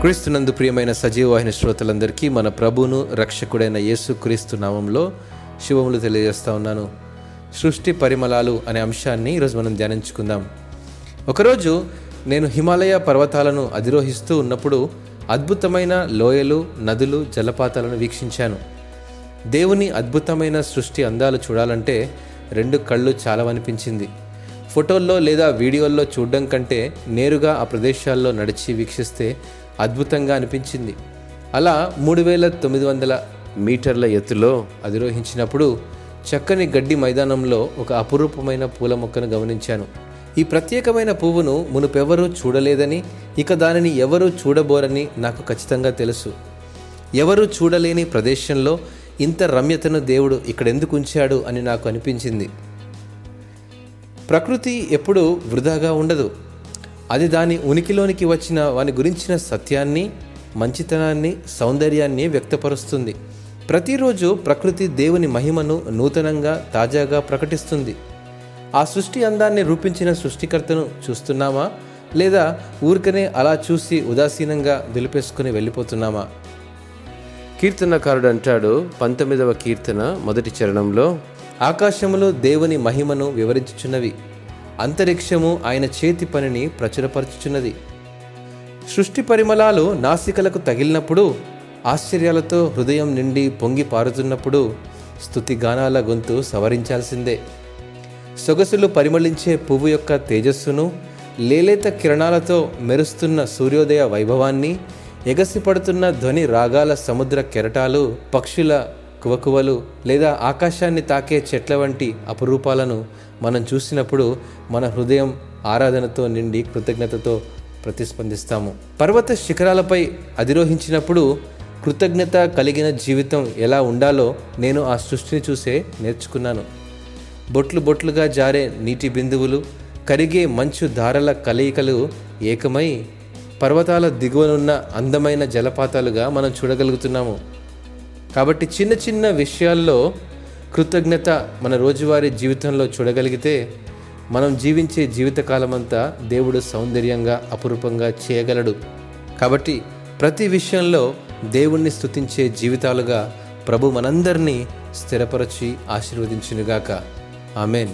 క్రీస్తునందు ప్రియమైన సజీవవాహిని శ్రోతలందరికీ మన ప్రభువును రక్షకుడైన యేసు క్రీస్తు నామంలో శుభములు తెలియజేస్తా ఉన్నాను. సృష్టి పరిమళాలు అనే అంశాన్ని ఈరోజు మనం ధ్యానించుకుందాం. ఒకరోజు నేను హిమాలయ పర్వతాలను అధిరోహిస్తూ ఉన్నప్పుడు అద్భుతమైన లోయలు నదులు జలపాతాలను వీక్షించాను. దేవుని అద్భుతమైన సృష్టి అందాలు చూడాలంటే రెండు కళ్ళు చాలవనిపించింది. ఫోటోల్లో లేదా వీడియోల్లో చూడడం కంటే నేరుగా ఆ ప్రదేశాల్లో నడిచి వీక్షిస్తే అద్భుతంగా అనిపించింది. అలా మూడు వేల తొమ్మిది వందల మీటర్ల ఎత్తులో అధిరోహించినప్పుడు చక్కని గడ్డి మైదానంలో ఒక అపురూపమైన పూల మొక్కను గమనించాను. ఈ ప్రత్యేకమైన పువ్వును మునుపెవరూ చూడలేదని ఇక దానిని ఎవరూ చూడబోరని నాకు ఖచ్చితంగా తెలుసు. ఎవరూ చూడలేని ప్రదేశంలో ఇంత రమ్యతను దేవుడు ఇక్కడెందుకు ఉంచాడు అని నాకు అనిపించింది. ప్రకృతి ఎప్పుడూ వృధాగా ఉండదు. అది దాని ఉనికిలోనికి వచ్చిన వాని గురించిన సత్యాన్ని మంచితనాన్ని సౌందర్యాన్ని వ్యక్తపరుస్తుంది. ప్రతిరోజు ప్రకృతి దేవుని మహిమను నూతనంగా తాజాగా ప్రకటిస్తుంది. ఆ సృష్టి అందాన్ని రూపించిన సృష్టికర్తను చూస్తున్నామా? లేదా ఊరికనే అలా చూసి ఉదాసీనంగా దులిపేసుకుని వెళ్ళిపోతున్నామా? కీర్తనకారుడు అంటాడు పంతొమ్మిదవ కీర్తన మొదటి చరణంలో ఆకాశములు దేవుని మహిమను వివరించుచున్నవి. అంతరిక్షము ఆయన చేతి పనిని ప్రచురపరచుచున్నది. సృష్టి పరిమళాలు నాసికలకు తగిలినప్పుడు ఆశ్చర్యాలతో హృదయం నిండి పొంగి పారుతున్నప్పుడు స్థుతిగానాల గొంతు సవరించాల్సిందే. సొగసులు పరిమళించే పువ్వు యొక్క తేజస్సును లేలేత కిరణాలతో మెరుస్తున్న సూర్యోదయ వైభవాన్ని ఎగసిపడుతున్న ధ్వని రాగాల సముద్ర కెరటాలు పక్షుల కువకువలు లేదా ఆకాశాన్ని తాకే చెట్ల వంటి అపురూపాలను మనం చూసినప్పుడు మన హృదయం ఆరాధనతో నిండి కృతజ్ఞతతో ప్రతిస్పందిస్తాము. పర్వత శిఖరాలపై అధిరోహించినప్పుడు కృతజ్ఞత కలిగిన జీవితం ఎలా ఉండాలో నేను ఆ సృష్టిని చూసే నేర్చుకున్నాను. బొట్లు బొట్లుగా జారే నీటి బిందువులు కరిగే మంచు ధారల కలయికలు ఏకమై పర్వతాల దిగువనున్న అందమైన జలపాతాలుగా మనం చూడగలుగుతున్నాము. కాబట్టి చిన్న చిన్న విషయాల్లో కృతజ్ఞత మన రోజువారీ జీవితంలో చూడగలిగితే మనం జీవించే జీవితకాలమంతా దేవుడు సౌందర్యంగా అపురూపంగా చేయగలడు. కాబట్టి ప్రతి విషయంలో దేవుణ్ణి స్తుతించే జీవితాలుగా ప్రభు మనందరినీ స్థిరపరచి ఆశీర్వదించునుగాక. ఆమెన్.